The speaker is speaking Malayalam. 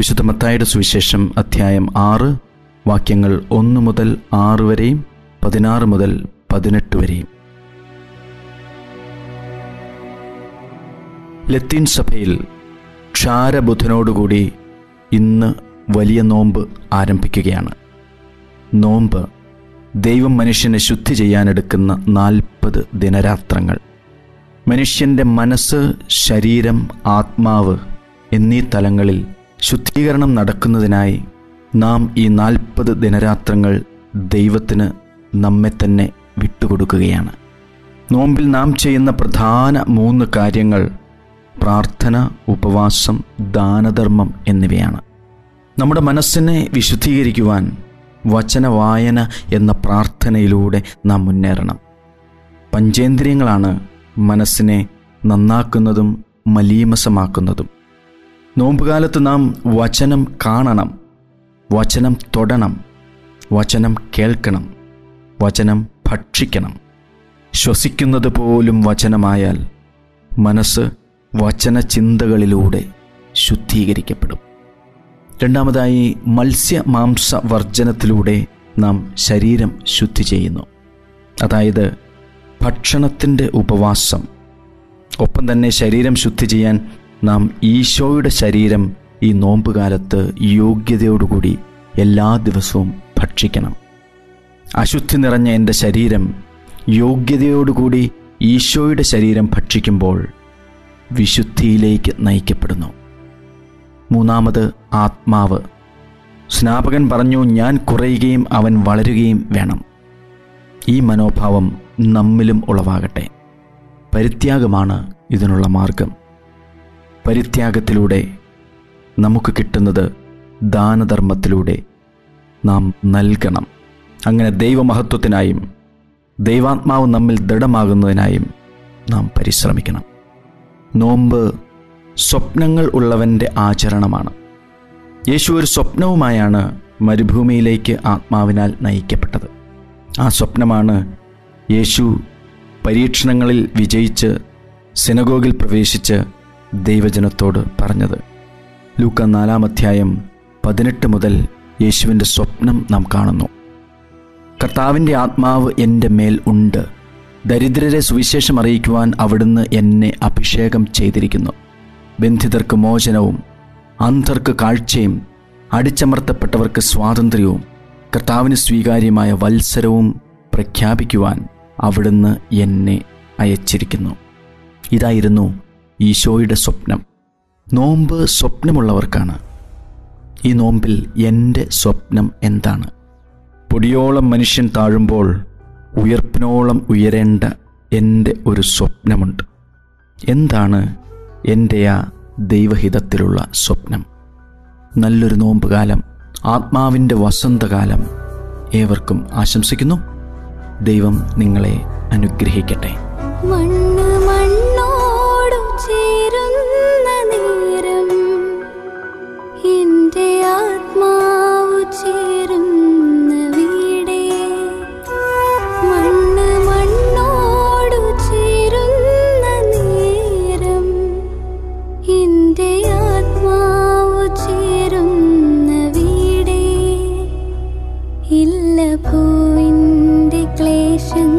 വിശുദ്ധ മത്തായുടെ സുവിശേഷം അധ്യായം ആറ് വാക്യങ്ങൾ ഒന്ന് മുതൽ ആറ് വരെയും പതിനാറ് മുതൽ പതിനെട്ട് വരെയും. ലത്തീൻ സഭയിൽ ക്ഷാരബുധനോടുകൂടി ഇന്ന് വലിയ നോമ്പ് ആരംഭിക്കുകയാണ്. നോമ്പ് ദൈവം മനുഷ്യനെ ശുദ്ധി ചെയ്യാനെടുക്കുന്ന നാൽപ്പത് ദിനരാത്രങ്ങൾ. മനുഷ്യന്റെ മനസ്സ് ശരീരം ആത്മാവ് എന്നീ തലങ്ങളിൽ ശുദ്ധീകരണം നടക്കുന്നതിനായി നാം ഈ നാൽപ്പത് ദിനരാത്രങ്ങൾ ദൈവത്തിന് നമ്മെ തന്നെ വിട്ടുകൊടുക്കുകയാണ്. നോമ്പിൽ നാം ചെയ്യുന്ന പ്രധാന മൂന്ന് കാര്യങ്ങൾ പ്രാർത്ഥന ഉപവാസം ദാനധർമ്മം എന്നിവയാണ്. നമ്മുടെ മനസ്സിനെ വിശുദ്ധീകരിക്കുവാൻ വചന വായന എന്ന പ്രാർത്ഥനയിലൂടെ നാം മുന്നേറണം. പഞ്ചേന്ദ്രിയങ്ങളാണ് മനസ്സിനെ നന്നാക്കുന്നതും മലീമസമാക്കുന്നതും. നോമ്പുകാലത്ത് നാം വചനം കാണണം. വചനം തൊടണം. വചനം കേൾക്കണം. വചനം ഭക്ഷിക്കണം. ശ്വസിക്കുന്നത് പോലും വചനമായാൽ മനസ്സ് വചന ചിന്തകളിലൂടെ ശുദ്ധീകരിക്കപ്പെടും. രണ്ടാമതായി മത്സ്യ മാംസ വർജനത്തിലൂടെ നാം ശരീരം ശുദ്ധി ചെയ്യുന്നു. അതായത് ഭക്ഷണത്തിന്റെ ഉപവാസം. ഒപ്പം തന്നെ ശരീരം ശുദ്ധി ചെയ്യാൻ നാം ഈശോയുടെ ശരീരം ഈ നോമ്പുകാലത്ത് യോഗ്യതയോടുകൂടി എല്ലാ ദിവസവും ഭക്ഷിക്കണം. അശുദ്ധി നിറഞ്ഞ എന്റെ ശരീരം യോഗ്യതയോടുകൂടി ഈശോയുടെ ശരീരം ഭക്ഷിക്കുമ്പോൾ വിശുദ്ധിയിലേക്ക് നയിക്കപ്പെടുന്നു. മൂന്നാമത് ആത്മാവ്. സ്നാപകൻ പറഞ്ഞു ഞാൻ കുറയുകയും അവൻ വളരുകയും വേണം. ഈ മനോഭാവം നമ്മിലും ഉളവാകട്ടെ. പരിത്യാഗമാണ് ഇതിനുള്ള മാർഗം. പരിത്യാഗത്തിലൂടെ നമുക്ക് കിട്ടുന്നത് ദാനധർമ്മത്തിലൂടെ നാം നൽകണം. അങ്ങനെ ദൈവമഹത്വത്തിനായും ദൈവാത്മാവ് നമ്മിൽ ദൃഢമാകുന്നതിനായും നാം പരിശ്രമിക്കണം. നോമ്പ് സ്വപ്നങ്ങൾ ഉള്ളവന്റെ ആചരണമാണ്. യേശു ഒരു സ്വപ്നവുമായാണ് മരുഭൂമിയിലേക്ക് ആത്മാവിനാൽ നയിക്കപ്പെട്ടത്. ആ സ്വപ്നമാണ് യേശു പരീക്ഷണങ്ങളിൽ വിജയിച്ച് സിനഗോഗിൽ പ്രവേശിച്ച് ദൈവജനത്തോട് പറഞ്ഞത്. ലൂക്ക നാലാം അധ്യായം പതിനെട്ട് മുതൽ യേശുവിന്റെ സ്വപ്നം നാം കാണുന്നു. കർത്താവിന്റെ ആത്മാവ് എന്റെ മേൽ ഉണ്ട്. ദരിദ്രരെ സുവിശേഷം അറിയിക്കുവാൻ അവിടുന്ന് എന്നെ അഭിഷേകം ചെയ്തിരിക്കുന്നു. ബന്ധിതർക്ക് മോചനവും അന്ധർക്ക് കാഴ്ചയും അടിച്ചമർത്തപ്പെട്ടവർക്ക് സ്വാതന്ത്ര്യവും കർത്താവിന് സ്വീകാര്യമായ വത്സരവും പ്രഖ്യാപിക്കുവാൻ അവിടുന്ന് എന്നെ അയച്ചിരിക്കുന്നു. ഇതായിരുന്നു ഈശോയുടെ സ്വപ്നം. നോമ്പ് സ്വപ്നമുള്ളവർക്കാണ്. ഈ നോമ്പിൽ എന്റെ സ്വപ്നം എന്താണ്? പൊടിയോളം മനുഷ്യൻ താഴുമ്പോൾ ഉയർപ്പിനോളം ഉയരേണ്ട എന്റെ ഒരു സ്വപ്നമുണ്ട്. എന്താണ് എന്റെ ആ ദൈവഹിതത്തിലുള്ള സ്വപ്നം? നല്ലൊരു നോമ്പുകാലം ആത്മാവിന്റെ വസന്തകാലം ഏവർക്കും ആശംസിക്കുന്നു. ദൈവം നിങ്ങളെ അനുഗ്രഹിക്കട്ടെ. മണ്ണ് ू इण्डिक्लेशम्